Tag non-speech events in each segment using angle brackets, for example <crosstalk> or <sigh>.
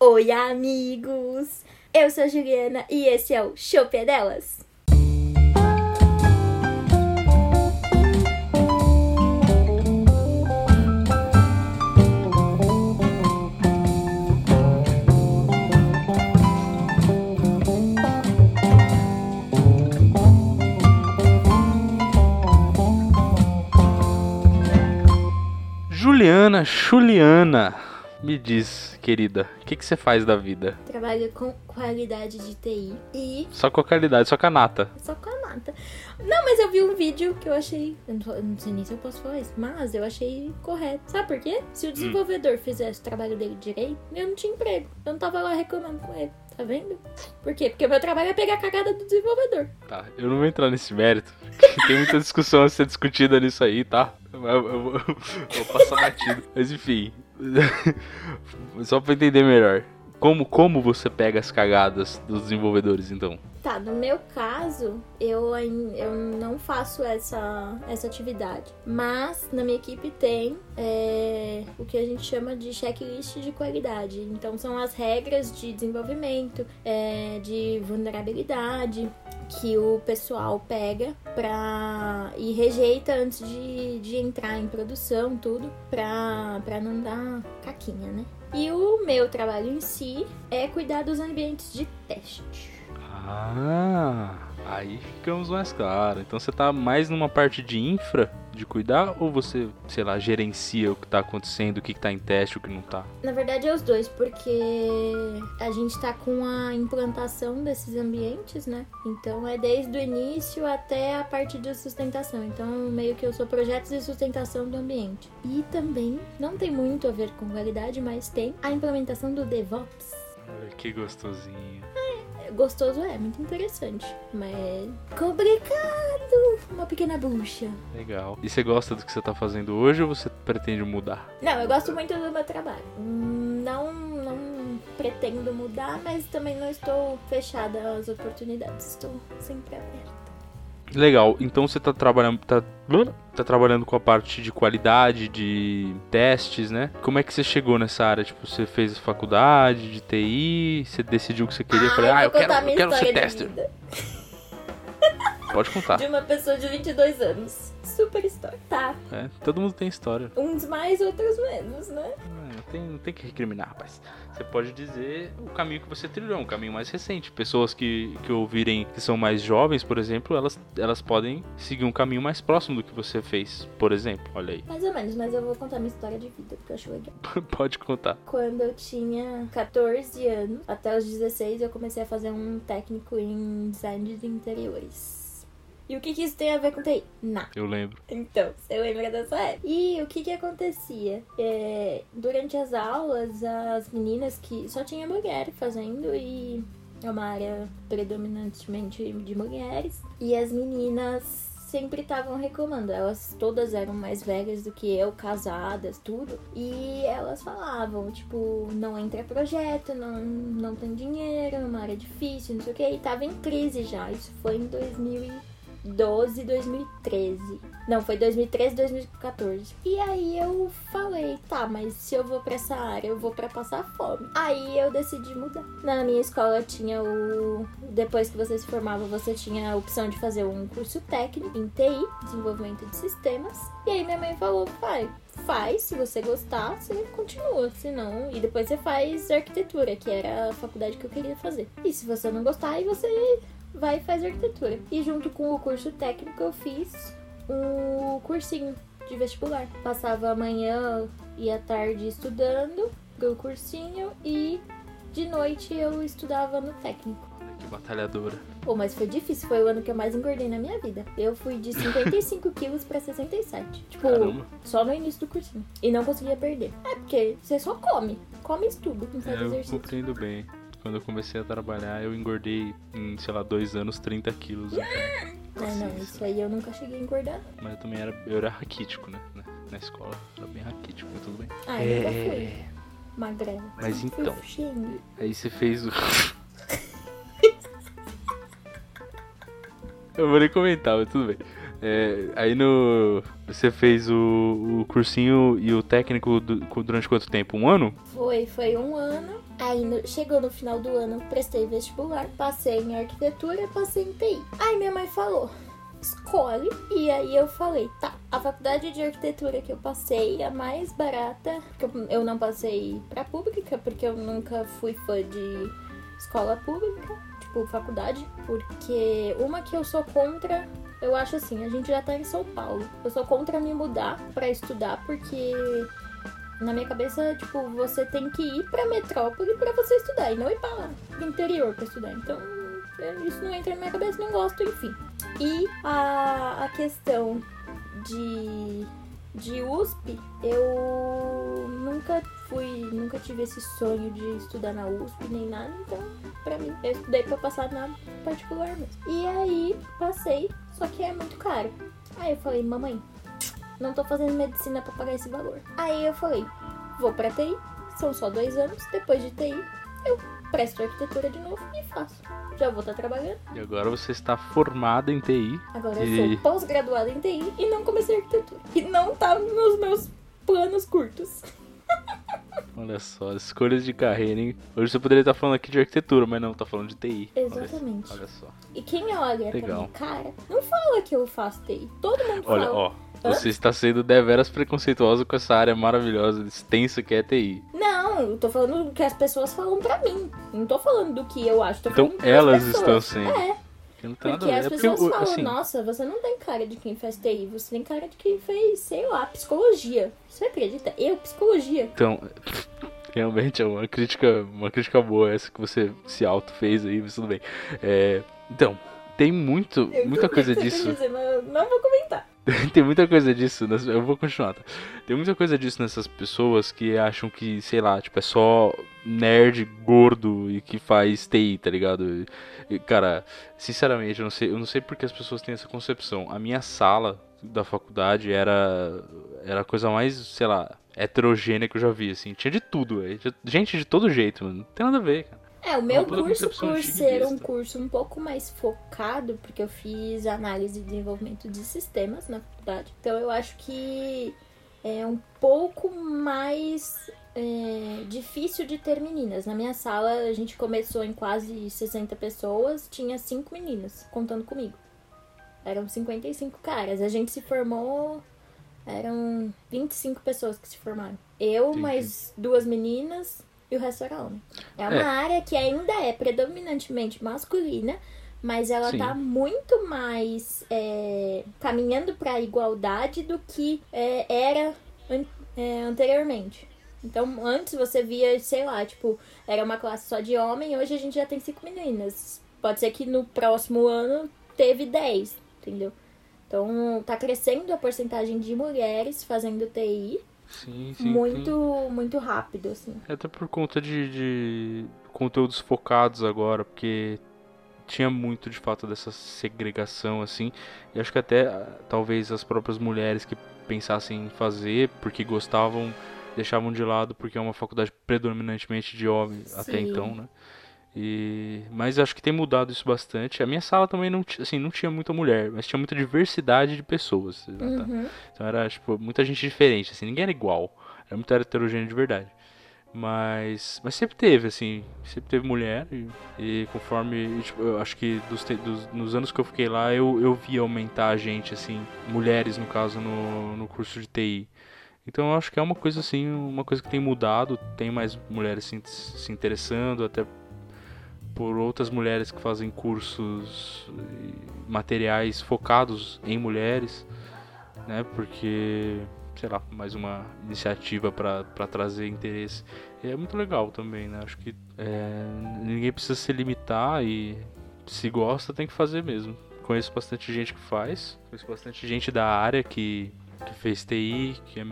Oi, amigos! Eu sou a Juliana e esse é o Chope Delas. Juliana, Juliana, me diz, querida, o que, que você faz da vida? Trabalho com qualidade de TI e Só com a qualidade, só com a nata. só com a nata. Não, mas eu vi um vídeo que eu achei. Eu não, eu sei nem se eu posso falar isso, mas eu achei correto. Sabe por quê? Se o desenvolvedor fizesse o trabalho dele direito, eu não tinha emprego. Eu não tava lá reclamando com ele. Tá vendo? Por quê? Porque o meu trabalho é pegar a cagada do desenvolvedor. Tá, eu não vou entrar nesse mérito. Tem muita discussão a ser discutida nisso aí, tá? Eu, eu- eu vou, vou passar batido. Mas enfim. <laughs> Só pra entender melhor. Como, como você pega as cagadas dos desenvolvedores, então? Tá, no meu caso, eu, eu não faço essa, essa atividade. Mas na minha equipe tem é, o que a gente chama de checklist de qualidade. Então são as regras de desenvolvimento, é, de vulnerabilidade que o pessoal pega pra, e rejeita antes de, de entrar em produção, tudo, pra, pra não dar caquinha, né? E o meu trabalho em si é cuidar dos ambientes de teste. Ah, aí ficamos mais claros. Então você tá mais numa parte de infra, de cuidar, ou você, sei lá, gerencia o que tá acontecendo, o que, que tá em teste, o que não tá? Na verdade é os dois, porque a gente tá com a implantação desses ambientes, né? Então é desde o início até a parte de sustentação. Então meio que eu sou projetos de sustentação do ambiente. E também não tem muito a ver com qualidade, mas tem a implementação do DevOps. Olha que gostosinho. É Gostoso é, muito interessante, mas complicado. Uma pequena bucha. Legal. E você gosta do que você tá fazendo hoje ou você pretende mudar? Não, eu gosto muito do meu trabalho. Não, não pretendo mudar, mas também não estou fechada às oportunidades. Estou sempre aberta. Legal, então você tá trabalhando. Tá, tá trabalhando com a parte de qualidade, de testes, né? Como é que você chegou nessa área? Tipo, você fez faculdade de TI, você decidiu o que você queria? falei, ah, eu quero, eu quero ser tester. Pode contar. <laughs> De uma pessoa de 22 anos. Super história. Tá. É, todo mundo tem história. Uns mais, outros menos, né? É, Não tem, não tem que recriminar, rapaz. Você pode dizer o caminho que você trilhou, um caminho mais recente. Pessoas que, que ouvirem que são mais jovens, por exemplo, elas, elas podem seguir um caminho mais próximo do que você fez, por exemplo. Olha aí. Mais ou menos, mas eu vou contar minha história de vida, porque eu acho legal. <laughs> pode contar. Quando eu tinha 14 anos, até os 16, eu comecei a fazer um técnico em design de interiores. E o que, que isso tem a ver com TI? Nada. Eu lembro. Então, você lembra dessa época? E o que que acontecia? É, durante as aulas, as meninas que só tinha mulher fazendo e é uma área predominantemente de mulheres. E as meninas sempre estavam reclamando. Elas todas eram mais velhas do que eu, casadas, tudo. E elas falavam, tipo, não entra projeto, não, não tem dinheiro, é uma área difícil, não sei o que. E tava em crise já. Isso foi em 2012, 2013. Não, foi 2013, 2014. E aí eu falei, tá, mas se eu vou pra essa área, eu vou pra passar fome. Aí eu decidi mudar. Na minha escola tinha o. Depois que você se formava, você tinha a opção de fazer um curso técnico em TI, desenvolvimento de sistemas. E aí minha mãe falou, vai. Faz, se você gostar, você continua, se não. E depois você faz arquitetura, que era a faculdade que eu queria fazer. E se você não gostar, aí você vai e faz arquitetura. E junto com o curso técnico eu fiz um cursinho de vestibular. Passava a manhã e a tarde estudando pro cursinho e de noite eu estudava no técnico. Que batalhadora. Pô, mas foi difícil, foi o ano que eu mais engordei na minha vida. Eu fui de 55 <laughs> quilos pra 67. Tipo, Caramba. só no início do cursinho. E não conseguia perder. É porque você só come. Come estudo, não faz É, eu exercício. compreendo bem. Quando eu comecei a trabalhar, eu engordei em, sei lá, dois anos, 30 quilos. Então, É, não, isso aí eu nunca cheguei a engordar. Mas eu também era, eu era raquítico, né? Na, na escola, era bem raquítico, mas tudo bem. Ah, eu nunca fui. Magrela. Mas então. Aí você fez o. <laughs> eu vou nem comentar, mas tudo bem. É, aí no. Você fez o, o cursinho e o técnico du- durante quanto tempo? Um ano? Foi, foi um ano. Aí no- chegou no final do ano, prestei vestibular, passei em arquitetura, passei em TI. Aí minha mãe falou: escolhe. E aí eu falei: tá, a faculdade de arquitetura que eu passei é a mais barata, porque eu- não passei pra pública, porque eu nunca fui fã de escola pública, tipo faculdade, porque uma que eu sou contra. Eu acho assim, a gente já tá em São Paulo. Eu sou contra me mudar pra estudar, porque na minha cabeça, tipo, você tem que ir pra metrópole pra você estudar e não ir pra pro interior pra estudar. Então, é, isso não entra na minha cabeça, não gosto, enfim. E a, a questão de, de USP, eu nunca fui, nunca tive esse sonho de estudar na USP nem nada, então, pra mim, eu estudei pra passar na particular mesmo. E aí, passei, só que é muito caro. Aí eu falei, mamãe, não tô fazendo medicina pra pagar esse valor. Aí eu falei, vou pra TI, são só dois anos, depois de TI, eu presto arquitetura de novo e faço. Já vou estar trabalhando. E agora você está formada em TI. Agora eu E- sou pós-graduada em TI e não comecei arquitetura. E não tá nos meus planos curtos. Olha só, escolhas de carreira, hein? Hoje você poderia estar falando aqui de arquitetura, mas não, tá falando de TI. Olha- Exatamente. Olha só. E quem olha Legal. pra minha cara, não fala que eu faço TI. Todo mundo Olha, fala. ó. Você está sendo deveras preconceituoso com essa área maravilhosa, extensa que é TI. Não, eu tô falando o que as pessoas falam pra mim. Não tô falando do que eu acho, tô Então falando das elas estão sendo. É, não nada Porque as É porque, pessoas falam, assim, nossa, você não tem cara de quem faz TI, você tem cara de quem fez, sei lá, psicologia. Você acredita? Eu, psicologia. Então, <laughs> realmente é uma crítica, uma crítica boa essa que você se auto fez aí, mas tudo bem. É, então, tem muito, Eu muita coisa disso. dizer, não vou comentar. <laughs> tem muita coisa disso, eu vou continuar, tá? Tem muita coisa disso nessas pessoas que acham que, sei lá, tipo, é só nerd gordo e que faz TI, tá ligado? E, cara, sinceramente, eu não sei, eu não sei porque as pessoas têm essa concepção. A minha sala da faculdade era era a coisa mais, sei lá, heterogênea que eu já vi, assim. Tinha de tudo. Tinha Gente de todo jeito, mano. Não tem nada a ver, cara. É, o meu puta curso, por ser um curso um pouco mais focado, porque eu fiz análise e desenvolvimento de sistemas na faculdade, então eu acho que é um pouco mais é, difícil de ter meninas. Na minha sala, a gente começou em quase 60 pessoas, tinha 5 meninas, contando comigo. Eram 55 caras. A gente se formou. Eram 25 pessoas que se formaram. Eu, Entendi. mais duas meninas e o resto era homem. É uma É. área que ainda é predominantemente masculina, mas ela Sim. tá muito mais é, caminhando pra igualdade do que é, era an- é, anteriormente. Então, antes você via, sei lá, tipo, era uma classe só de homem, hoje a gente já tem cinco meninas. Pode ser que no próximo ano teve 10, entendeu? Então, tá crescendo a porcentagem de mulheres fazendo TI Sim, sim. muito, muito rápido, assim. É Até por conta de, de conteúdos focados agora, porque tinha muito de fato dessa segregação assim. E acho que até talvez as próprias mulheres que pensassem em fazer porque gostavam, deixavam de lado porque é uma faculdade predominantemente de homens até então, né? E, mas acho que tem mudado isso bastante. A minha sala também não, assim, não tinha muita mulher, mas tinha muita diversidade de pessoas. Uhum. Então era, tipo, muita gente diferente, assim, ninguém era igual. Era muito heterogêneo de verdade. Mas, mas sempre teve, assim, sempre teve mulher e, e conforme, tipo, eu acho que dos, dos- nos anos que eu fiquei lá, eu, eu vi aumentar a gente, assim, mulheres no caso, no, no curso de TI. Então eu acho que é uma coisa, assim, uma coisa que tem mudado, tem mais mulheres se, se interessando, até por outras mulheres que fazem cursos materiais focados em mulheres né? Porque, sei lá, mais uma iniciativa para trazer interesse. E é muito legal também, né? Acho que é, ninguém precisa se limitar e se gosta tem que fazer mesmo. Conheço bastante gente que faz, conheço bastante gente da área que, que fez TI, que é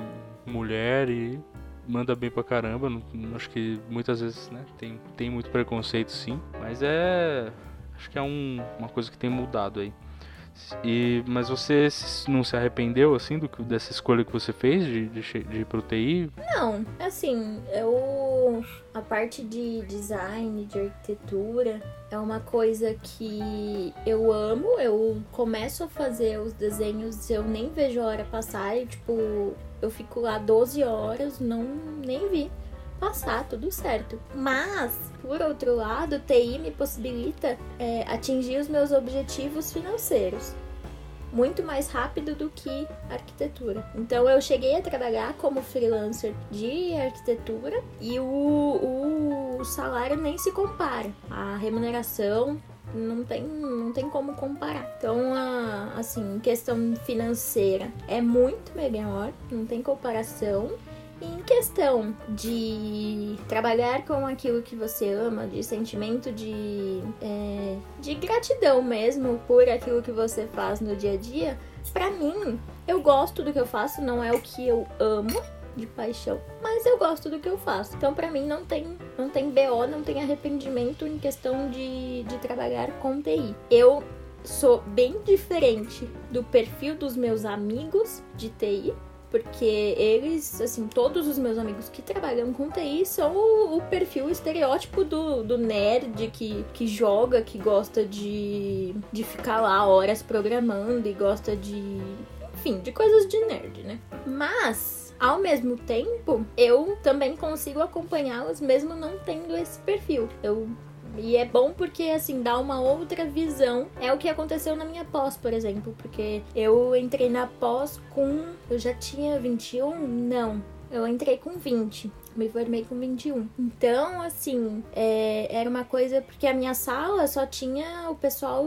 mulher e manda bem pra caramba. Não, acho que muitas vezes, né, tem, tem muito preconceito sim, mas é. Acho que é um- uma coisa que tem mudado aí. E, mas você não se arrependeu assim do, dessa escolha que você fez de, de, de ir pro TI? Não, assim, eu. A parte de design, de arquitetura, é uma coisa que eu amo. Eu começo a fazer os desenhos, eu nem vejo a hora passar. E, tipo, eu fico lá 12 horas, não nem vi. passar tudo certo. Mas, por outro lado, TI me possibilita é, atingir os meus objetivos financeiros muito mais rápido do que arquitetura. Então eu cheguei a trabalhar como freelancer de arquitetura e o, o salário nem se compara. A remuneração não tem, não tem como comparar. Então, a, assim, questão financeira é muito melhor, não tem comparação. Em questão de trabalhar com aquilo que você ama, de sentimento de, é, de gratidão mesmo por aquilo que você faz no dia a dia, pra mim, eu gosto do que eu faço, não é o que eu amo de paixão, mas eu gosto do que eu faço. Então, pra mim, não tem, não tem BO, não tem arrependimento em questão de, de trabalhar com TI. Eu sou bem diferente do perfil dos meus amigos de TI, porque eles, assim, todos os meus amigos que trabalham com TI são o, o perfil estereótipo do, do nerd que, que joga, que gosta de, de ficar lá horas programando e gosta de. Enfim, de coisas de nerd, né? Mas ao mesmo tempo, eu também consigo acompanhá-los mesmo não tendo esse perfil. Eu e é bom porque, assim, dá uma outra visão. É o que aconteceu na minha pós, por exemplo. Porque eu entrei na pós com. Eu já tinha 21? Não. Eu entrei com 20 me formei com 21. Então, assim, é, era uma coisa. Porque a minha sala só tinha o pessoal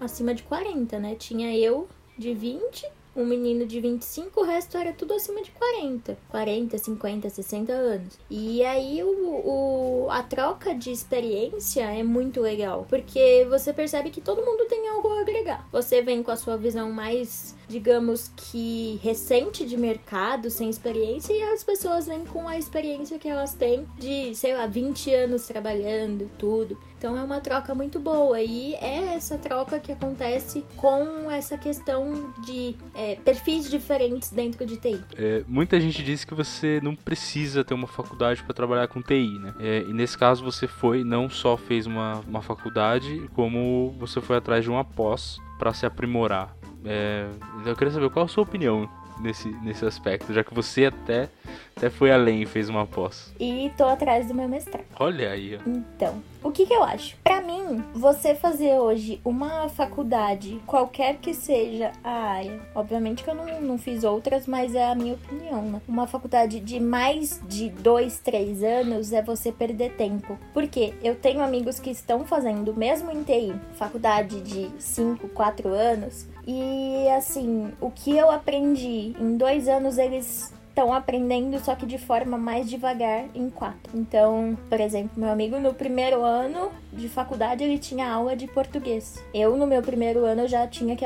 acima de 40, né? Tinha eu de 20 um menino de 25, o resto era tudo acima de 40. 40, 50, 60 anos. E aí o, o, a troca de experiência é muito legal, porque você percebe que todo mundo tem algo a agregar. Você vem com a sua visão mais digamos que recente de mercado, sem experiência, e as pessoas vêm com a experiência que elas têm de, sei lá, 20 anos trabalhando, tudo. Então é uma troca muito boa e é essa troca que acontece com essa questão de é, perfis diferentes dentro de TI. É, muita gente diz que você não precisa ter uma faculdade para trabalhar com TI, né? É, e nesse caso você foi, não só fez uma, uma faculdade, como você foi atrás de uma pós para se aprimorar. É, eu queria saber qual a sua opinião nesse, nesse aspecto, já que você até, até foi além e fez uma pós. E tô atrás do meu mestrado. Olha aí. Então, o que que eu acho? Para mim, você fazer hoje uma faculdade, qualquer que seja a área, obviamente que eu não, não fiz outras, mas é a minha opinião, né? Uma faculdade de mais de dois, três anos é você perder tempo. Porque eu tenho amigos que estão fazendo, mesmo em TI, faculdade de cinco, quatro anos, e assim, o que eu aprendi em dois anos, eles estão aprendendo, só que de forma mais devagar em quatro. Então, por exemplo, meu amigo no primeiro ano de faculdade ele tinha aula de português. Eu no meu primeiro ano já tinha que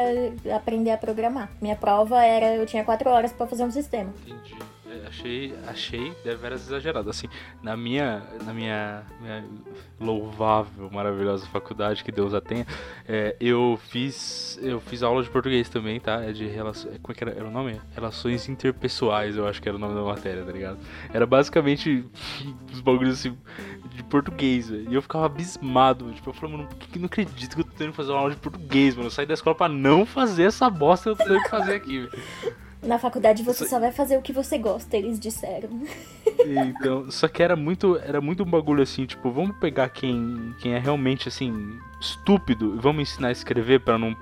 aprender a programar. Minha prova era eu tinha quatro horas para fazer um sistema. Entendi achei, achei deveras exagerado. Assim, na minha, na minha, minha louvável, maravilhosa faculdade, que Deus a tenha, é, eu fiz eu fiz aula de português também, tá? É de relações, como é que era, era o nome? Relações interpessoais, eu acho que era o nome da matéria, tá ligado? Era basicamente <laughs> os bagulhos assim de português, véio. E eu ficava abismado, tipo, eu falei, mano, por que não acredito que eu tô tendo que fazer uma aula de português, mano? Eu saí da escola pra não fazer essa bosta que eu tô tendo que fazer aqui, velho. Na faculdade você só vai fazer o que você gosta, eles disseram. <laughs> Então, só que era muito, era muito um bagulho assim, tipo, vamos pegar quem, quem é realmente assim estúpido e vamos ensinar a escrever para não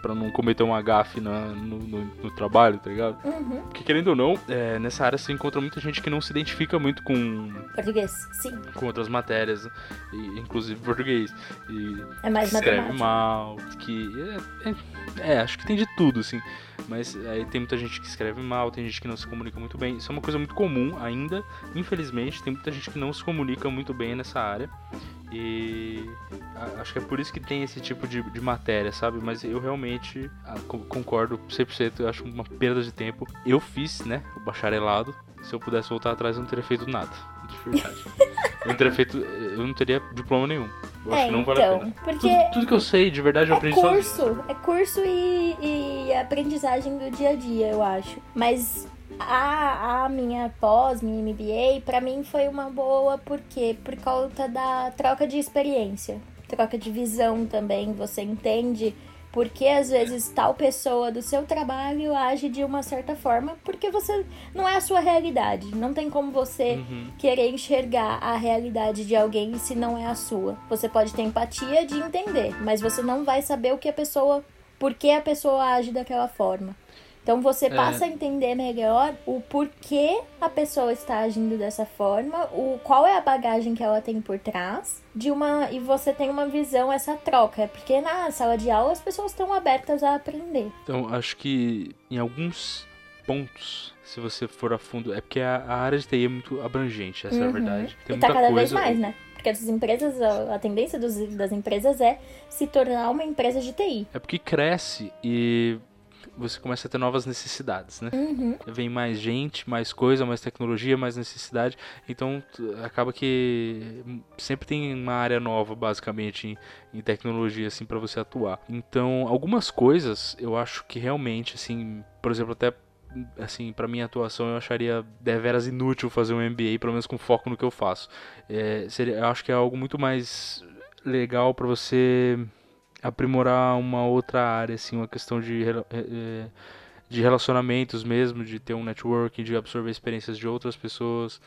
para não cometer um gafe no, no, no, trabalho, tá ligado? Uhum. Porque querendo ou não, é, nessa área você encontra muita gente que não se identifica muito com português, sim. Com outras matérias, e, inclusive português. E é mais escreve matemática. mal, que é, é, é, acho que tem de tudo, assim. Mas aí tem muita gente que escreve mal, tem gente que não se comunica muito bem. Isso é uma coisa muito comum ainda, infelizmente. Tem muita gente que não se comunica muito bem nessa área. E acho que é por isso que tem esse tipo de, de matéria, sabe? Mas eu realmente ah, concordo 100%, eu acho uma perda de tempo. Eu fiz, né, o bacharelado. Se eu pudesse voltar atrás, eu não teria feito nada. De verdade. <laughs> eu não teria feito. Eu não teria diploma nenhum. Eu é, acho que não vale então, a pena. Porque tudo, tudo, que eu sei, de verdade, eu é aprendi curso, sozinho. É curso e, e aprendizagem do dia a dia, eu acho. Mas a, a minha pós, minha MBA, para mim foi uma boa, por quê? Por causa da troca de experiência, troca de visão também. Você entende por que às vezes tal pessoa do seu trabalho age de uma certa forma, porque você não é a sua realidade. Não tem como você Uhum. querer enxergar a realidade de alguém se não é a sua. Você pode ter empatia de entender, mas você não vai saber o que a pessoa, por que a pessoa age daquela forma. Então você É. passa a entender melhor o porquê a pessoa está agindo dessa forma, o qual é a bagagem que ela tem por trás de uma e você tem uma visão essa troca, porque na sala de aula as pessoas estão abertas a aprender. Então, acho que em alguns pontos, se você for a fundo, é porque a, área de TI é muito abrangente, essa é a Uhum. verdade. Tem e tá cada coisa. vez mais, né? Porque as empresas, a a tendência dos, das empresas é se tornar uma empresa de TI. É porque cresce e você começa a ter novas necessidades, né? Uhum. Vem mais gente, mais coisa, mais tecnologia, mais necessidade. Então acaba que sempre tem uma área nova, basicamente, em, em tecnologia, assim, para você atuar. Então, algumas coisas eu acho que realmente, assim, por exemplo, até assim, para minha atuação eu acharia deveras inútil fazer um MBA, pelo menos com foco no que eu faço. É, seria, eu acho que é algo muito mais legal para você aprimorar uma outra área, assim, uma questão de, é, é, de relacionamentos mesmo, de ter um networking, de absorver experiências de outras pessoas.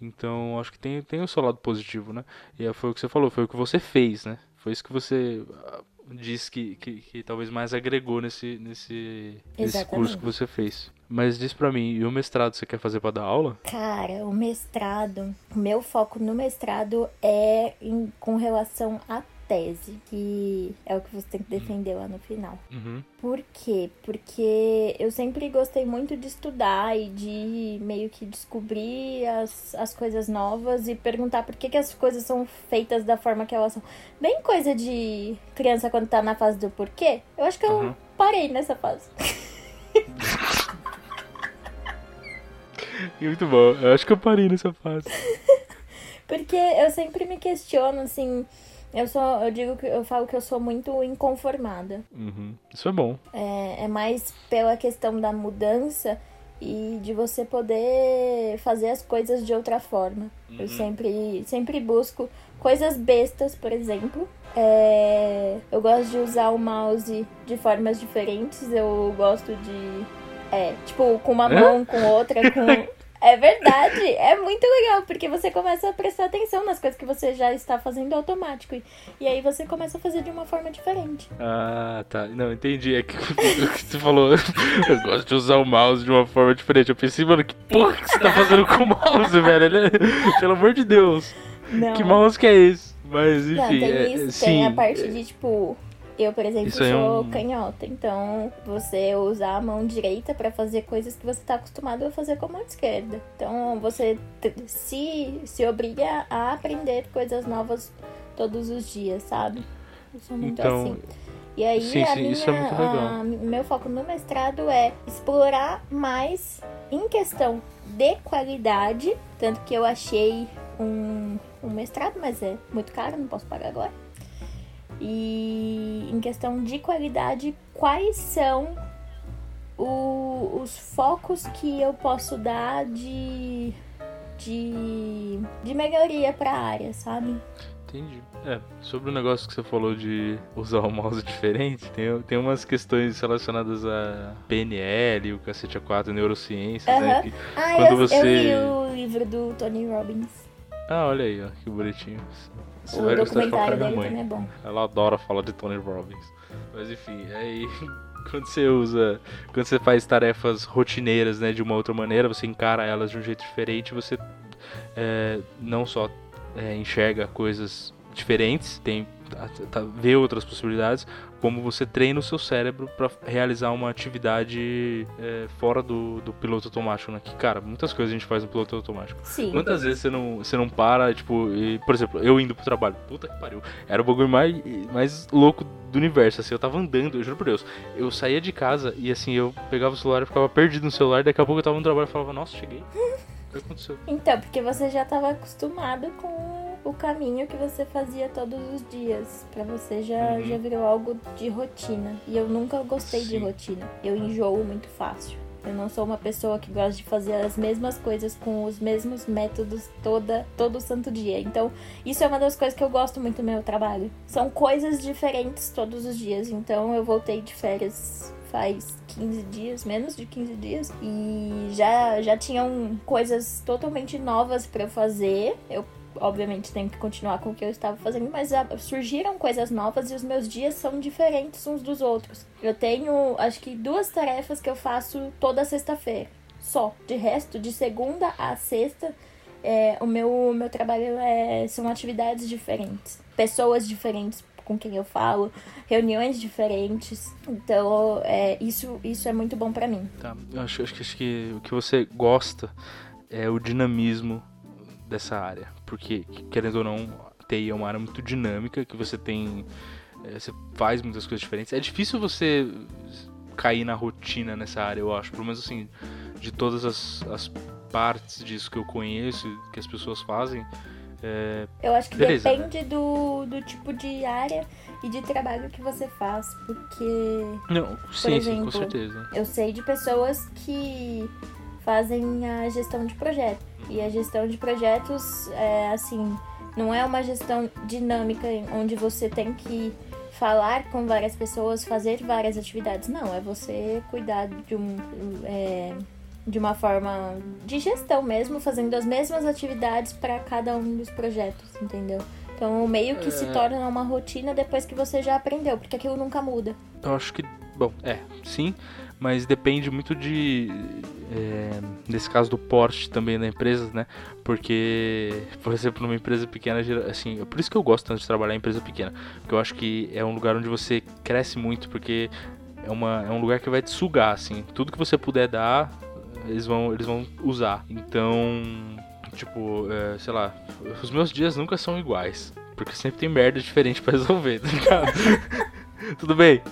Então, acho que tem, tem o seu lado positivo, né? E foi o que você falou, foi o que você fez, né? Foi isso que você ah, disse que, que, que talvez mais agregou nesse, nesse, nesse curso que você fez. Mas diz pra mim, e o mestrado você quer fazer pra dar aula? Cara, o mestrado, o meu foco no mestrado é em- com relação à tese, que é o que você tem que defender lá no final. Uhum. Por quê? Porque eu sempre gostei muito de estudar e de meio que descobrir as, as coisas novas e perguntar por que, que as coisas são feitas da forma que elas são. Bem coisa de criança quando tá na fase do porquê. Eu acho que eu Uhum. parei nessa fase. <laughs> Muito bom, eu acho que eu parei nessa fase. <laughs> Porque eu sempre me questiono, assim. Eu sou. Eu digo que eu falo que eu sou muito inconformada. Uhum. Isso é bom. É, é mais pela questão da mudança e de você poder fazer as coisas de outra forma. Eu sempre, sempre busco coisas bestas, por exemplo. É, eu gosto de usar o mouse de formas diferentes. Eu gosto de. É, tipo, com uma Hã? mão, com outra, com. <laughs> É verdade, é muito legal, porque você começa a prestar atenção nas coisas que você já está fazendo automático. E, aí você começa a fazer de uma forma diferente. Ah, tá. Não, entendi. É que <laughs> o que você falou. <laughs> Eu gosto de usar o mouse de uma forma diferente. Eu pensei, mano, que porra que você tá fazendo com o mouse, velho? É- <laughs> Pelo amor de Deus. Não. Que mouse que é esse? Mas enfim. Não, tem é- isso, sim. tem a parte de tipo. Eu, por exemplo, Isso é sou um- canhota, então você usar a mão direita pra fazer coisas que você tá acostumado a fazer com a mão esquerda. Então você se, se obriga a aprender coisas novas todos os dias, sabe? Eu sou muito Então, assim. E aí, sim, a sim, minha, isso é muito legal. a- meu foco no mestrado é explorar mais em questão de qualidade. Tanto que eu achei um, um mestrado, mas é muito caro, não posso pagar agora. E em questão de qualidade, quais são o- os focos que eu posso dar de, de, de melhoria para a área, sabe? Entendi. É, sobre o negócio que você falou de usar o mouse <laughs> diferente, tem, tem umas questões relacionadas a PNL, o cacete A4, neurociências, né? Que- Ah, Quando eu, você- eu li o livro do Tony Robbins. Ah, olha aí, ó, que bonitinho. Você o documentário dele também é bom. Ela adora falar de Tony Robbins. Mas enfim, aí <laughs> quando você usa, quando você faz tarefas rotineiras, né, de uma outra maneira, você encara elas de um jeito diferente, você é, não só é, enxerga coisas diferentes, tem tá, vê outras possibilidades, como você treina o seu cérebro para realizar uma atividade é, fora do, do piloto automático, né? Que, cara, muitas coisas a gente faz no piloto automático. Sim. Quantas vezes você não, você não para, tipo, e, por exemplo, eu indo pro trabalho, puta que pariu, era o bagulho mais, mais louco do universo, assim, eu tava andando, eu juro por Deus, eu saía de casa e assim, eu pegava o celular e ficava perdido no celular, daqui a pouco eu tava no trabalho e falava, nossa, cheguei. O que aconteceu? Então, porque você já estava acostumado com o caminho que você fazia todos os dias. Pra você já, Uhum. já virou algo de rotina. E eu nunca gostei de Sim. rotina. Eu enjoo muito fácil. Eu não sou uma pessoa que gosta de fazer as mesmas coisas com os mesmos métodos toda todo santo dia. Então, isso é uma das coisas que eu gosto muito do meu trabalho. São coisas diferentes todos os dias. Então, eu voltei de férias faz 15 dias, menos de 15 dias, e já já tinham coisas totalmente novas para eu fazer. Eu obviamente tenho que continuar com o que eu estava fazendo, mas surgiram coisas novas e os meus dias são diferentes uns dos outros. Eu tenho, acho que duas tarefas que eu faço toda sexta-feira, só. De resto, de segunda a sexta, é, o meu, meu trabalho é, são atividades diferentes, pessoas diferentes com quem eu falo, reuniões diferentes. Então, é, isso, isso é muito bom para mim. Tá, eu acho, acho, acho que o que você gosta é o dinamismo dessa área. Porque, querendo ou não, a TI é uma área muito dinâmica, que você tem. É, você faz muitas coisas diferentes. É difícil você cair na rotina nessa área, eu acho. Pelo menos assim, de todas as, as partes disso que eu conheço, que as pessoas fazem. É... Eu acho que Beleza, depende né? do, do tipo de área e de trabalho que você faz, porque. Não, sim, exemplo, sim, com certeza. Eu sei de pessoas que fazem a gestão de projeto. E a gestão de projetos é assim, não é uma gestão dinâmica onde você tem que falar com várias pessoas, fazer várias atividades. Não, é você cuidar de um. É, de uma forma de gestão mesmo, fazendo as mesmas atividades para cada um dos projetos, entendeu? Então, meio que é... se torna uma rotina depois que você já aprendeu, porque aquilo nunca muda. Eu acho que, bom, é, sim, mas depende muito de. É, nesse caso do porte também da empresa, né? Porque, por exemplo, numa empresa pequena, assim, é por isso que eu gosto tanto de trabalhar em empresa pequena, porque eu acho que é um lugar onde você cresce muito, porque é, uma, é um lugar que vai te sugar, assim, tudo que você puder dar, eles vão, eles vão usar. Então, tipo, é, sei lá, os meus dias nunca são iguais, porque sempre tem merda diferente para resolver, tá ligado? <laughs> <laughs> Tudo bem,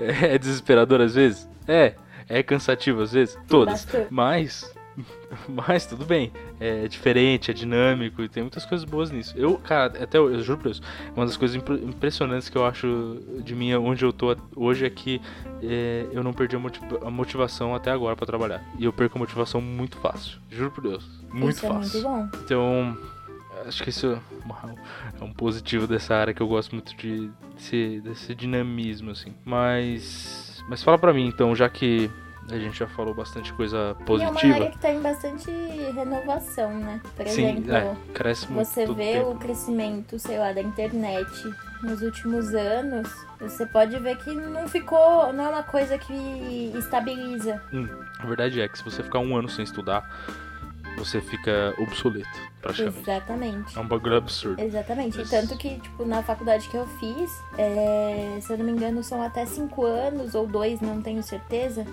é desesperador às vezes? É, é cansativo às vezes? Todas. Mas. <laughs> Mas tudo bem. É diferente, é dinâmico e tem muitas coisas boas nisso. Eu, cara, até eu, eu juro pra Deus, uma das coisas impressionantes que eu acho de mim, onde eu tô hoje, é que é, eu não perdi a, motivação até agora para trabalhar. E eu perco a motivação muito fácil. Juro por Deus. Muito isso fácil. É muito bom. Então, acho que isso é um positivo dessa área que eu gosto muito de, desse, desse dinamismo, assim. Mas. Mas fala pra mim então, já que a gente já falou bastante coisa positiva. E é uma área que tem bastante renovação, né? Por Sim, exemplo, é, cresce muito você vê tempo. o crescimento, sei lá, da internet nos últimos anos, você pode ver que não ficou, não é uma coisa que estabiliza. Hum, a verdade é que se você ficar um ano sem estudar, você fica obsoleto, praticamente. Exatamente. É um bagulho absurdo. Exatamente. Tanto que, tipo, na faculdade que eu fiz, é, se eu não me engano, são até cinco anos ou dois, não tenho certeza.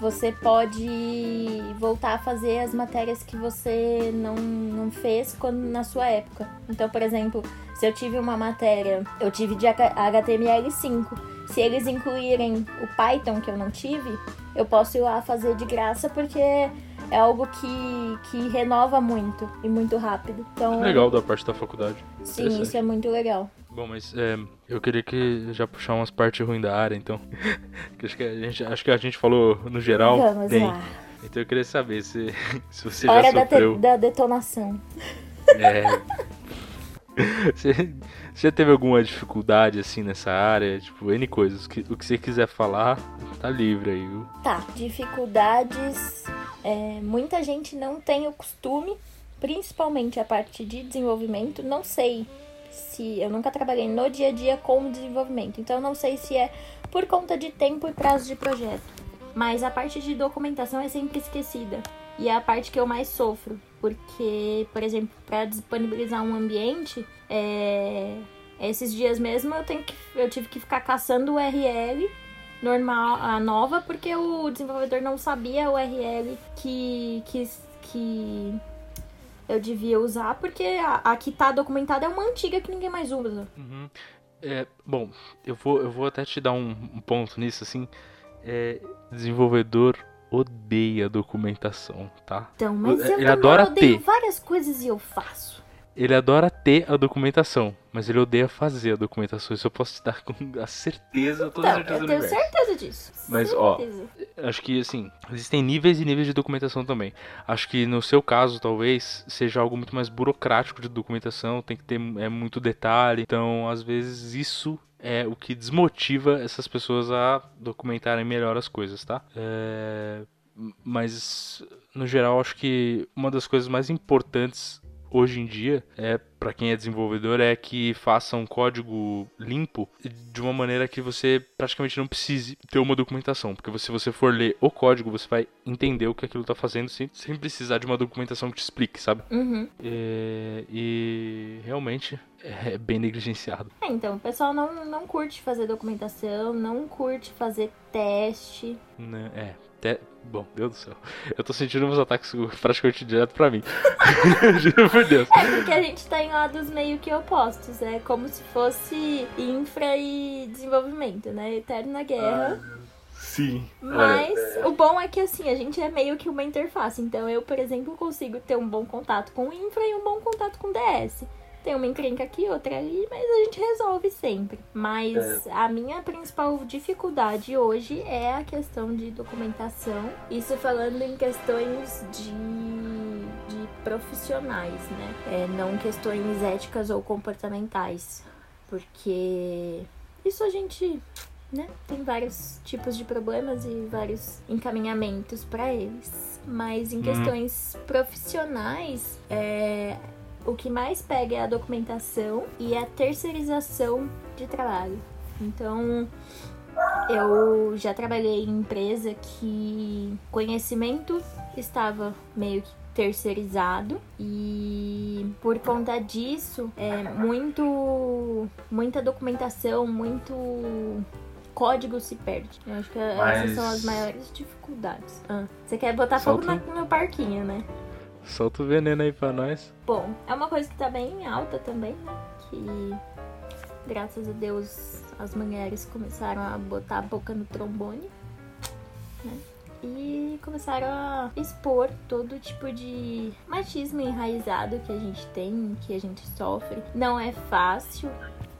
Você pode voltar a fazer as matérias que você não, não fez quando, na sua época. Então, por exemplo, se eu tive uma matéria, eu tive de HTML5. Se eles incluírem o Python que eu não tive, eu posso ir lá fazer de graça porque é algo que, que renova muito e muito rápido. Então, legal da parte da faculdade. Sim, isso é muito legal. Bom, mas é, eu queria que já puxar umas partes ruins da área, então. <laughs> acho, que a gente, acho que a gente falou no geral Vamos bem. Lá. Então eu queria saber se, <laughs> se você Hora já sofreu... da, da detonação. É... <laughs> você, você já teve alguma dificuldade assim nessa área? Tipo, N coisas. O que você quiser falar, tá livre aí, viu? Tá, dificuldades é, muita gente não tem o costume, principalmente a parte de desenvolvimento. Não sei se eu nunca trabalhei no dia a dia com desenvolvimento, então não sei se é por conta de tempo e prazo de projeto. Mas a parte de documentação é sempre esquecida. E é a parte que eu mais sofro, porque, por exemplo, para disponibilizar um ambiente, é... esses dias mesmo eu, tenho que, eu tive que ficar caçando o URL normal, a nova, porque o desenvolvedor não sabia o URL que, que, que eu devia usar, porque a, a que tá documentada é uma antiga que ninguém mais usa. Uhum. É, bom, eu vou, eu vou até te dar um, um ponto nisso, assim. É, desenvolvedor odeia documentação, tá? Então, mas eu, eu adora ter várias coisas e eu faço. Ele adora ter a documentação, mas ele odeia fazer a documentação. Isso eu posso te dar com a certeza, toda Então, certeza eu do tenho universo. certeza disso. Mas, ó, Certeza. Acho que, assim, existem níveis e níveis de documentação também. Acho que no seu caso, talvez, seja algo muito mais burocrático de documentação, tem que ter é, muito detalhe. Então, às vezes, isso é o que desmotiva essas pessoas a documentarem melhor as coisas, tá? É, Mas, no geral, acho que uma das coisas mais importantes hoje em dia é para quem é desenvolvedor é que faça um código limpo de uma maneira que você praticamente não precise ter uma documentação, porque se você for ler o código, você vai entender o que aquilo está fazendo sem, sem precisar de uma documentação que te explique, sabe? Uhum. É, e realmente é bem negligenciado. É, então, o pessoal não, não curte fazer documentação, não curte fazer teste. Né? É, até. Bom, Deus do céu. Eu tô sentindo uns ataques praticamente direto pra mim. <laughs> Juro por Deus. É porque a gente tá em lados meio que opostos. É como se fosse infra e desenvolvimento, né? Eterna guerra. Sim. Mas o bom é que assim, a gente é meio que uma interface. Então eu, por exemplo, consigo ter um bom contato com o infra e um bom contato com o DS. Tem uma encrenca aqui, outra ali, mas a gente resolve sempre. Mas a minha principal dificuldade hoje é a questão de documentação. Isso falando em questões de, de profissionais, né? É, não questões éticas ou comportamentais. Porque isso a gente né? Tem vários tipos de problemas e vários encaminhamentos para eles. Mas em Uhum. questões profissionais, é, o que mais pega é a documentação e a terceirização de trabalho. Então, eu já trabalhei em empresa que conhecimento estava meio que terceirizado e por conta disso é muito muita documentação muito código se perde. Eu acho que Mas- essas são as maiores dificuldades. Ah, você quer botar fogo Solta na- no parquinho né Solta o veneno aí pra nós. Bom, é uma coisa que tá bem alta também, né? Que graças a Deus as mulheres começaram a botar a boca no trombone, né? E começaram a expor todo tipo de machismo enraizado que a gente tem, que a gente sofre. Não é fácil,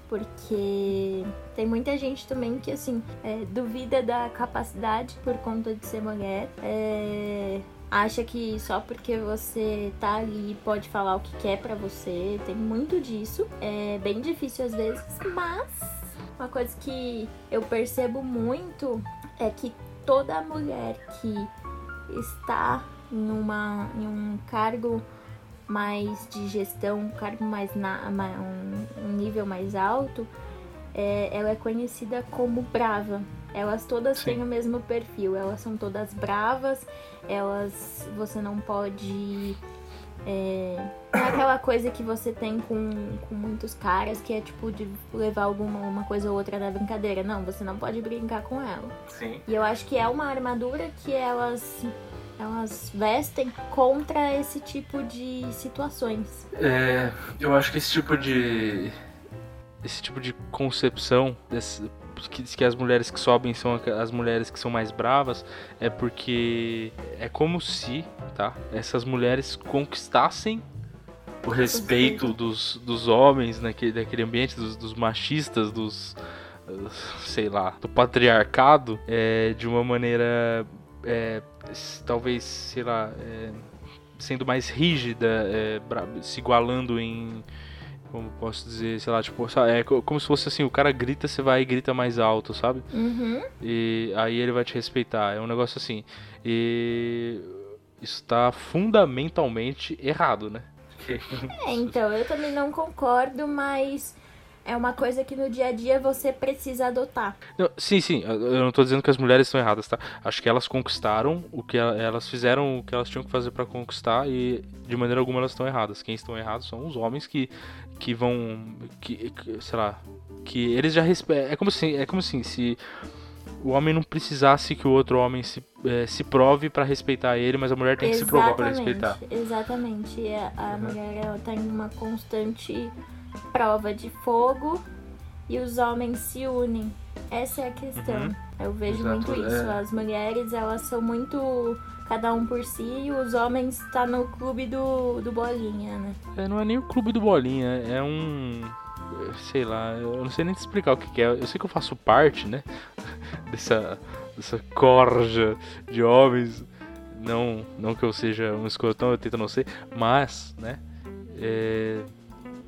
porque tem muita gente também que, assim, é, duvida da capacidade por conta de ser mulher. É, acha que só porque você tá ali pode falar o que quer pra você. Tem muito disso. É bem difícil às vezes, mas uma coisa que eu percebo muito é que toda mulher que está em, em um cargo mais de gestão, um cargo mais na, um nível mais alto, é, ela é conhecida como brava. Elas todas Sim. têm o mesmo perfil, elas são todas bravas, elas você não pode é, não é aquela coisa que você tem com, com muitos caras que é tipo de levar alguma uma coisa ou outra na brincadeira. Não, você não pode brincar com ela. Sim. E eu acho que é uma armadura que elas elas vestem contra esse tipo de situações. É, eu acho que esse tipo de. Esse tipo de concepção desse, que diz que as mulheres que sobem são as mulheres que são mais bravas é porque é como se, tá? Essas mulheres conquistassem o respeito dos, dos homens naquele, naquele ambiente, dos, dos machistas, dos. sei lá, do patriarcado, é, de uma maneira. é, talvez, sei lá. é, sendo mais rígida, é, se igualando em. Como posso dizer, sei lá, tipo, é co- como se fosse assim, o cara grita, você vai e grita mais alto, sabe? Uhum. E aí ele vai te respeitar. É um negócio assim. E isso tá fundamentalmente errado, né? É, então, eu também não concordo, mas é uma coisa que no dia a dia você precisa adotar. Não, sim, sim, eu não tô dizendo que as mulheres estão erradas, tá? Acho que elas conquistaram o que el- elas fizeram o que elas tinham que fazer pra conquistar e de maneira alguma elas estão erradas. Quem estão errados são os homens que que vão que, que- sei lá, que eles já respeitam. É como assim, é como assim, se o homem não precisasse que o outro homem se, eh, se prove pra respeitar ele, mas a mulher tem que se provar pra respeitar. Exatamente. A, a Uhum. mulher ela tá em uma constante prova de fogo e os homens se unem. Essa é a questão. Uhum. Eu vejo Exato, muito isso. é. As mulheres, elas são muito cada um por si e os homens tá no clube do, do Bolinha, né? É, não é nem o clube do Bolinha, é um. Sei lá, eu não sei nem te explicar o que, que é. Eu sei que eu faço parte, né? <laughs> dessa, dessa corja de homens. Não, não que eu seja um escrotão, eu tento não ser, mas, né? É,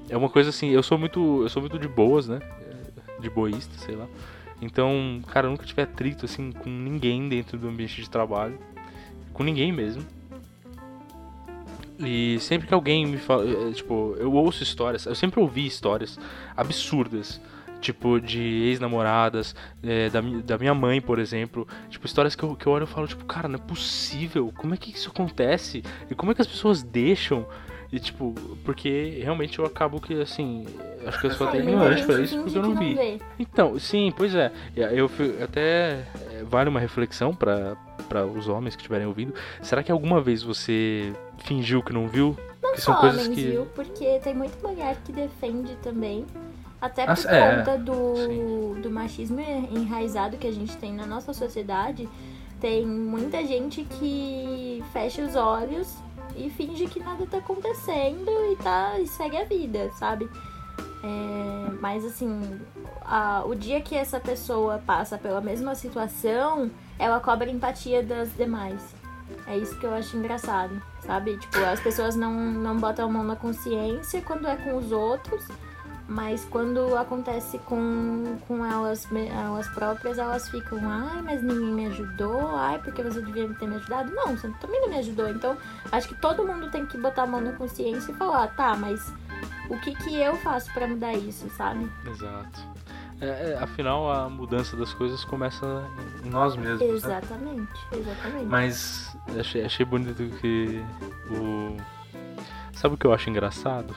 é uma coisa assim, eu sou muito. Eu sou muito de boas, né? De boísta, sei lá. Então, cara, eu nunca tive atrito assim com ninguém dentro do ambiente de trabalho. Com ninguém mesmo. E sempre que alguém me fala. Eh, tipo, eu ouço histórias, eu sempre ouvi histórias absurdas. Tipo, de ex-namoradas, é, da, da minha mãe, por exemplo. Tipo, histórias que eu, que eu olho e falo, tipo, cara, não é possível. Como é que isso acontece? E como é que as pessoas deixam? E tipo, porque realmente eu acabo que assim. Acho que eu sou até ignorante pra isso porque eu não vi. Não então, sim, pois é. Eu até é, vale uma reflexão para os homens que estiverem ouvindo. Será que alguma vez você fingiu que não viu? Não que são coisas que viu, porque tem muita mulher que defende também. Até por ah, é, conta do, do machismo enraizado que a gente tem na nossa sociedade, tem muita gente que fecha os olhos e finge que nada tá acontecendo e, tá, e segue a vida, sabe? É, mas assim, a, o dia que essa pessoa passa pela mesma situação, ela cobra empatia das demais. É isso que eu acho engraçado, sabe? Tipo, as pessoas não, não botam a mão na consciência quando é com os outros mas quando acontece com, com elas, elas próprias, elas ficam, ai, mas ninguém me ajudou, ai, porque você devia ter me ajudado. Não, você também não me ajudou. Então, acho que todo mundo tem que botar a mão na consciência e falar, tá, mas o que que eu faço para mudar isso, sabe? Exato. É, é, afinal, a mudança das coisas começa em nós mesmos. Né? Exatamente, né? exatamente. Mas achei, achei bonito que o. Sabe o que eu acho engraçado?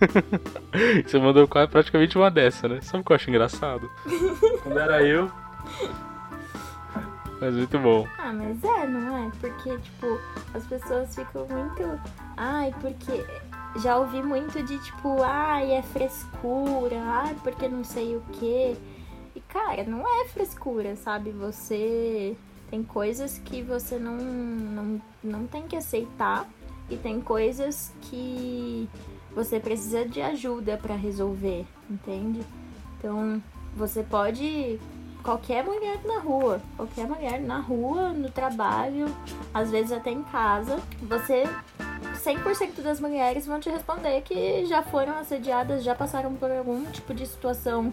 <laughs> Você mandou praticamente uma dessa, né? Sabe o que eu acho engraçado? <laughs> Quando era eu. Mas muito bom. Ah, mas é, não é? Porque, tipo, as pessoas ficam muito. Ai, porque. Já ouvi muito de tipo, ai, é frescura, ai, porque não sei o quê. E, cara, não é frescura, sabe? Você. Tem coisas que você não, não, não tem que aceitar. E tem coisas que você precisa de ajuda para resolver, entende? Então, você pode qualquer mulher na rua, qualquer mulher na rua, no trabalho, às vezes até em casa, você 100% das mulheres vão te responder que já foram assediadas, já passaram por algum tipo de situação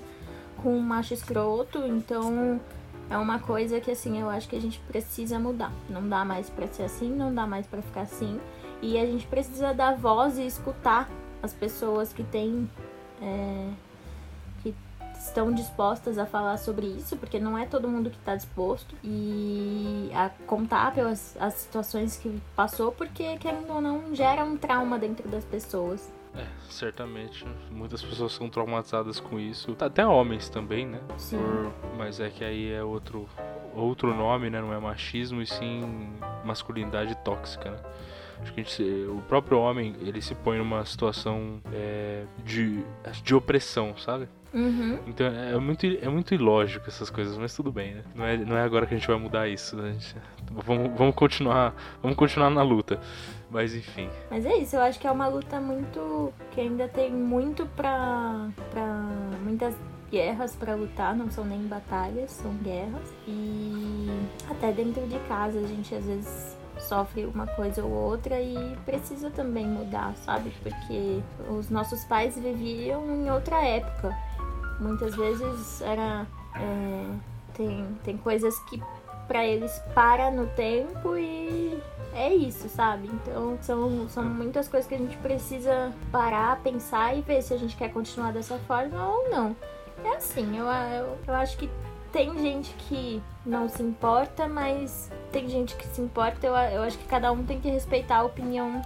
com um macho escroto, então é uma coisa que assim, eu acho que a gente precisa mudar. Não dá mais para ser assim, não dá mais para ficar assim, e a gente precisa dar voz e escutar as pessoas que têm. É, que estão dispostas a falar sobre isso, porque não é todo mundo que está disposto e a contar pelas as situações que passou, porque querendo ou não gera um trauma dentro das pessoas. É, certamente. Muitas pessoas são traumatizadas com isso. Até homens também, né? Sim. Por... Mas é que aí é outro, outro nome, né? Não é machismo e sim masculinidade tóxica, né? Acho que a gente, o próprio homem, ele se põe numa situação é, de, de opressão, sabe? Uhum. Então é muito, é muito ilógico essas coisas, mas tudo bem, né? Não é, não é agora que a gente vai mudar isso. Né? Gente, vamos, vamos, continuar, vamos continuar na luta. Mas enfim. Mas é isso, eu acho que é uma luta muito. que ainda tem muito pra. pra muitas guerras para lutar, não são nem batalhas, são guerras. E até dentro de casa a gente às vezes sofre uma coisa ou outra e precisa também mudar, sabe? Porque os nossos pais viviam em outra época. Muitas vezes era. É, tem, tem coisas que para eles para no tempo e é isso, sabe? Então são, são muitas coisas que a gente precisa parar, pensar e ver se a gente quer continuar dessa forma ou não. É assim, eu, eu, eu acho que tem gente que não se importa, mas tem gente que se importa. Eu, eu acho que cada um tem que respeitar a opinião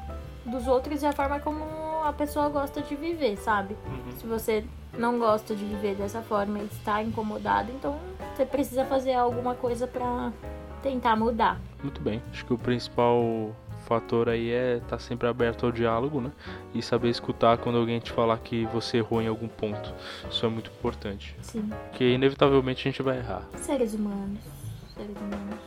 dos outros e a forma como a pessoa gosta de viver, sabe? Uhum. Se você não gosta de viver dessa forma e está incomodado, então você precisa fazer alguma coisa para tentar mudar. Muito bem. Acho que o principal fator aí é estar tá sempre aberto ao diálogo, né? E saber escutar quando alguém te falar que você errou em algum ponto. Isso é muito importante. Sim. Porque inevitavelmente a gente vai errar. Seres humanos. Seres humanos.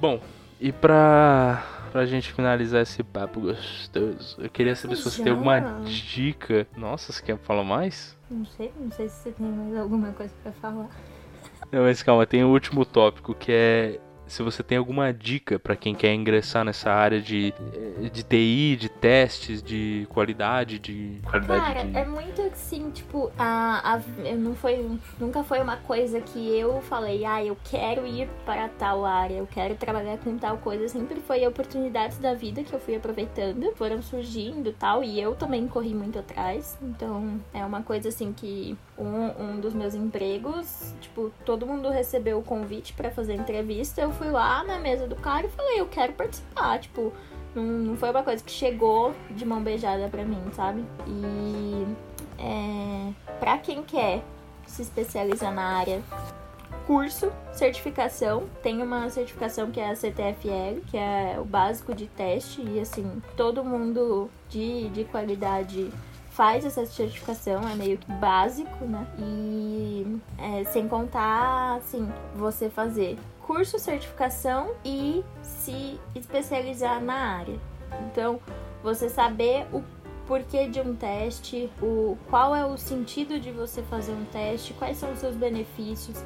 Bom, E pra, pra gente finalizar esse papo gostoso, eu queria saber se você tem alguma Já. dica. Nossa, você quer falar mais? Não sei, não sei se você tem mais alguma coisa pra falar. Não, mas calma, tem o último tópico que é se você tem alguma dica pra quem quer ingressar nessa área de, de TI, de testes, de qualidade, de qualidade Cara, de é muito assim, tipo, a, a, eu não foi, nunca foi uma coisa que eu falei, ah, eu quero ir para tal área, eu quero trabalhar com tal coisa. Sempre foi oportunidades da vida que eu fui aproveitando, foram surgindo tal, e eu também corri muito atrás. Então, é uma coisa assim que um, um dos meus empregos, tipo, todo mundo recebeu o convite pra fazer entrevista, eu fui lá na mesa do cara e falei, eu quero participar, tipo, não, não foi uma coisa que chegou de mão beijada pra mim, sabe? E é, pra quem quer se especializar na área, curso, certificação, tem uma certificação que é a CTFL, que é o básico de teste, e assim, todo mundo de, de qualidade faz essa certificação, é meio que básico, né? E é, sem contar, assim, você fazer curso, certificação e se especializar na área. Então, você saber o porquê de um teste, o qual é o sentido de você fazer um teste, quais são os seus benefícios,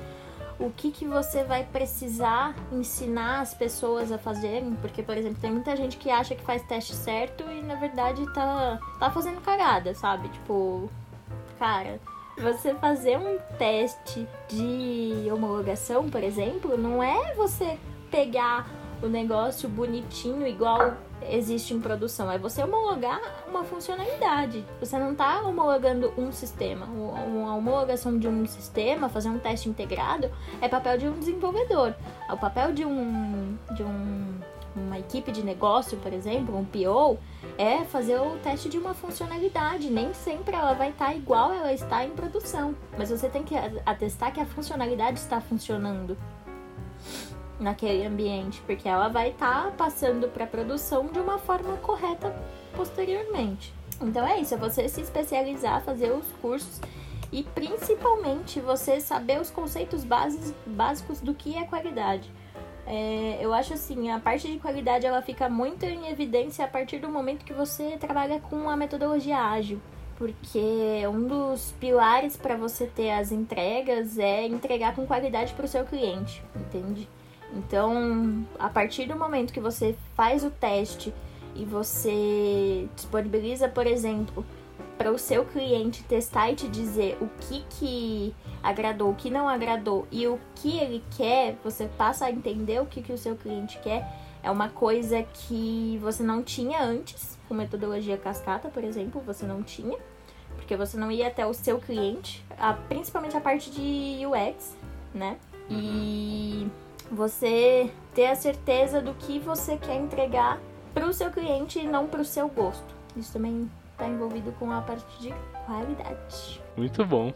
o que, que você vai precisar ensinar as pessoas a fazerem, porque, por exemplo, tem muita gente que acha que faz teste certo e na verdade tá, tá fazendo cagada, sabe? Tipo, cara, você fazer um teste de homologação, por exemplo, não é você pegar o negócio bonitinho igual existe em produção, é você homologar uma funcionalidade. Você não está homologando um sistema. Uma homologação de um sistema, fazer um teste integrado, é papel de um desenvolvedor. O papel de um de um, uma equipe de negócio, por exemplo, um PO, é fazer o teste de uma funcionalidade. Nem sempre ela vai estar igual ela está em produção, mas você tem que atestar que a funcionalidade está funcionando naquele ambiente, porque ela vai estar passando para produção de uma forma correta posteriormente. Então é isso, é você se especializar, fazer os cursos e principalmente você saber os conceitos básicos do que é qualidade. É, eu acho assim, a parte de qualidade ela fica muito em evidência a partir do momento que você trabalha com a metodologia ágil porque um dos pilares para você ter as entregas é entregar com qualidade para o seu cliente, entende? Então, a partir do momento que você faz o teste e você disponibiliza, por exemplo, para o seu cliente testar e te dizer o que que agradou, o que não agradou e o que ele quer, você passa a entender o que que o seu cliente quer. É uma coisa que você não tinha antes, com metodologia cascata, por exemplo, você não tinha, porque você não ia até o seu cliente, a, principalmente a parte de UX, né? E você ter a certeza do que você quer entregar para o seu cliente e não para o seu gosto. Isso também está envolvido com a parte de qualidade. Muito bom.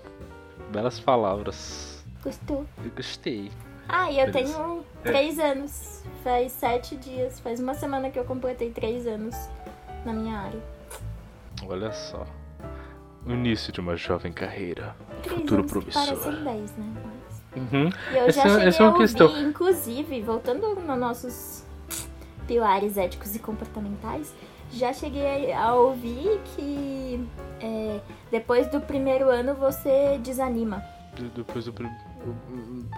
Belas palavras. Gostou? Eu gostei. Ah, e eu Beleza. tenho três anos. Faz sete dias. Faz uma semana que eu completei três anos na minha área. Olha só. O início de uma jovem carreira. Três Futuro anos promissor. Parecem dez, né? Uhum. E eu Essa- já cheguei essa é uma a ouvir, questão. inclusive, voltando nos nossos pilares éticos e comportamentais, já cheguei a ouvir que é, depois do primeiro ano você desanima. De- Depois do. prim-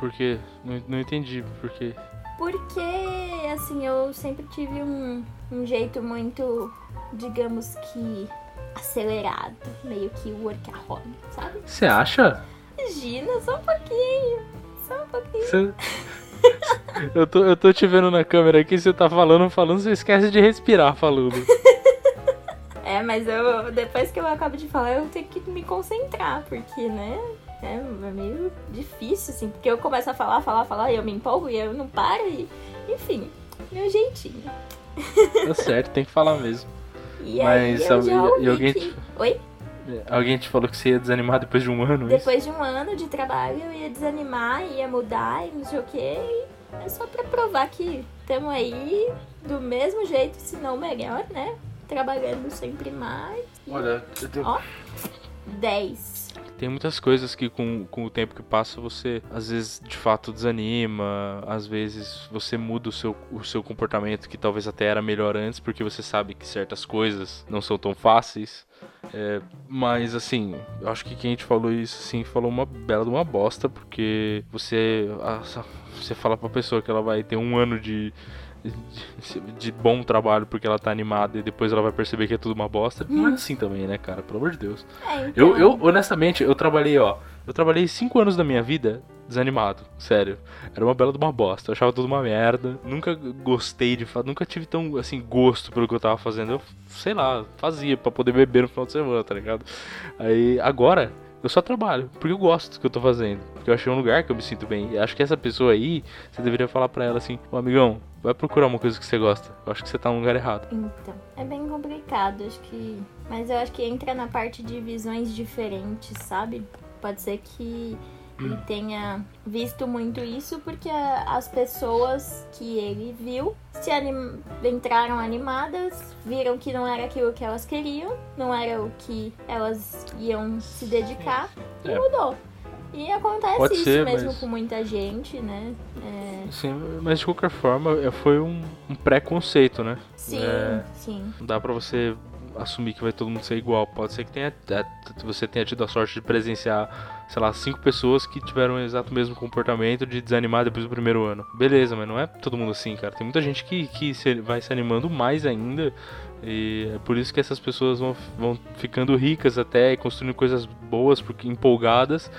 Por quê? Não, não entendi por quê. Porque, assim, eu sempre tive um, um jeito muito, digamos que, acelerado, meio que workaholic, sabe? Você acha? Imagina, só um pouquinho, só um pouquinho. Você... eu, tô, eu tô te vendo na câmera aqui, você tá falando, falando, você esquece de respirar falando. É, mas eu depois que eu acabo de falar, eu tenho que me concentrar, porque, né? É meio difícil, assim, porque eu começo a falar, falar, falar, e eu me empolgo e eu não paro, e enfim, meu jeitinho. Tá certo, tem que falar mesmo. E Mas, aí eu sabe, já e- ouvi e alguém que... Oi? Alguém te falou que você ia desanimar depois de um ano? é isso? Depois de um ano de trabalho, eu ia desanimar, ia mudar e não sei o que. É só pra provar que estamos aí do mesmo jeito, se não melhor, né? Trabalhando sempre mais. Olha, eu tenho- Ó, 10. tem muitas coisas que com, com o tempo que passa você às vezes de fato desanima, às vezes você muda o seu, o seu comportamento que talvez até era melhor antes, porque você sabe que certas coisas não são tão fáceis. É, mas assim, eu acho que quem te falou isso assim falou uma bela de uma bosta, porque você, você fala pra pessoa que ela vai ter um ano de, de, de, bom trabalho porque ela tá animada e depois ela vai perceber que é tudo uma bosta. Não é hum. assim também, né, cara? Pelo amor de Deus. É, então... eu, eu, honestamente, eu trabalhei, ó. Eu trabalhei cinco anos da minha vida desanimado, sério. Era uma bela de uma bosta. Eu achava tudo uma merda. Nunca gostei de fazer, nunca tive tão assim gosto pelo que eu tava fazendo. Eu, sei lá, fazia para poder beber no final de semana, tá ligado? Aí agora eu só trabalho, porque eu gosto do que eu tô fazendo. Porque eu achei um lugar que eu me sinto bem. E acho que essa pessoa aí, você deveria falar pra ela assim: Ô amigão, vai procurar uma coisa que você gosta. Eu acho que você tá no lugar errado. Então, é bem complicado, acho que. Mas eu acho que entra na parte de visões diferentes, sabe? Pode ser que ele tenha visto muito isso porque as pessoas que ele viu se anim... entraram animadas, viram que não era aquilo que elas queriam, não era o que elas iam se dedicar e é. mudou. E acontece Pode isso ser, mesmo mas... com muita gente, né? É... Sim, mas de qualquer forma é, foi um, um preconceito, né? Sim, é... sim. Não dá pra você assumir que vai todo mundo ser igual. Pode ser que tenha, é, você tenha tido a sorte de presenciar, sei lá, cinco pessoas que tiveram o exato mesmo comportamento de desanimar depois do primeiro ano. Beleza, mas não é todo mundo assim, cara. Tem muita gente que, que se, vai se animando mais ainda. E é por isso que essas pessoas vão, vão ficando ricas até, construindo coisas boas, porque empolgadas.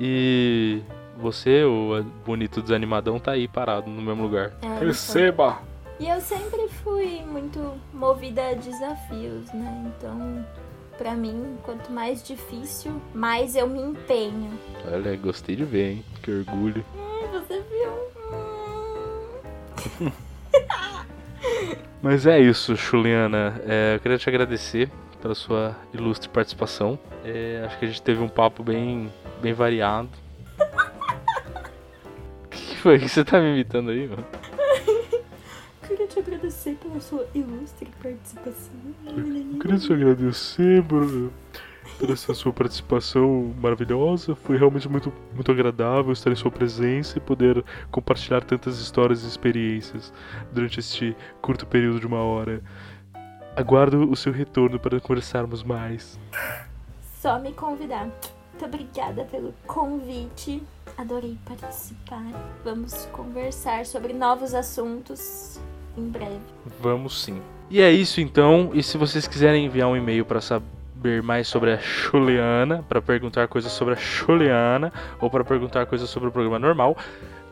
E você, o bonito desanimadão, tá aí parado no mesmo lugar. É, Receba! E eu sempre fui muito movida a desafios, né? Então, para mim, quanto mais difícil, mais eu me empenho. Olha, gostei de ver, hein? Que orgulho. Hum, você viu? <laughs> Mas é isso, Juliana. É, eu queria te agradecer pela sua ilustre participação. É, acho que a gente teve um papo bem, bem variado. <laughs> O que foi que você tá me imitando aí, mano? Te agradecer pela sua ilustre participação. Eu queria te agradecer por, por essa sua participação maravilhosa. Foi realmente muito, muito agradável estar em sua presença e poder compartilhar tantas histórias e experiências durante este curto período de uma hora. Aguardo o seu retorno para conversarmos mais. Só me convidar. Muito obrigada pelo convite. Adorei participar. Vamos conversar sobre novos assuntos em breve. Vamos sim. E é isso então. E se vocês quiserem enviar um e-mail para saber mais sobre a Juliana, para perguntar coisas sobre a Juliana ou para perguntar coisas sobre o programa normal,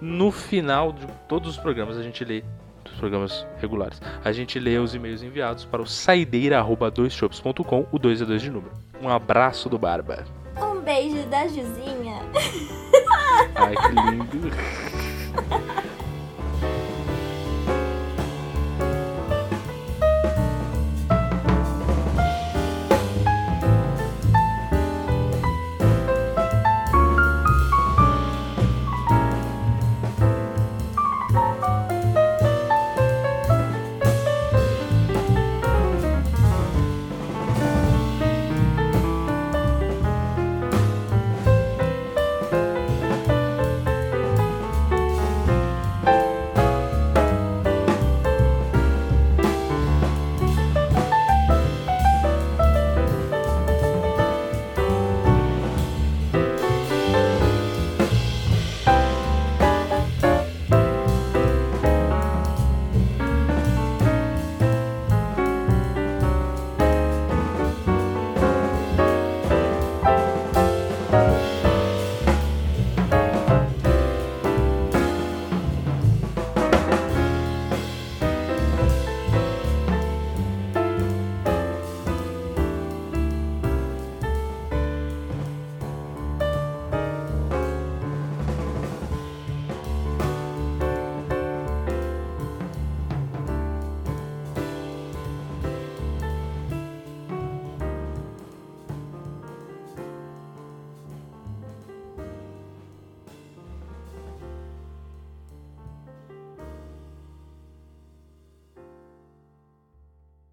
no final de todos os programas a gente lê dos programas regulares. A gente lê os e-mails enviados para o saideira@doisshops.com, o 2 é 2 de número. Um abraço do Barba. Um beijo da Juzinha. Ai, que lindo. <laughs>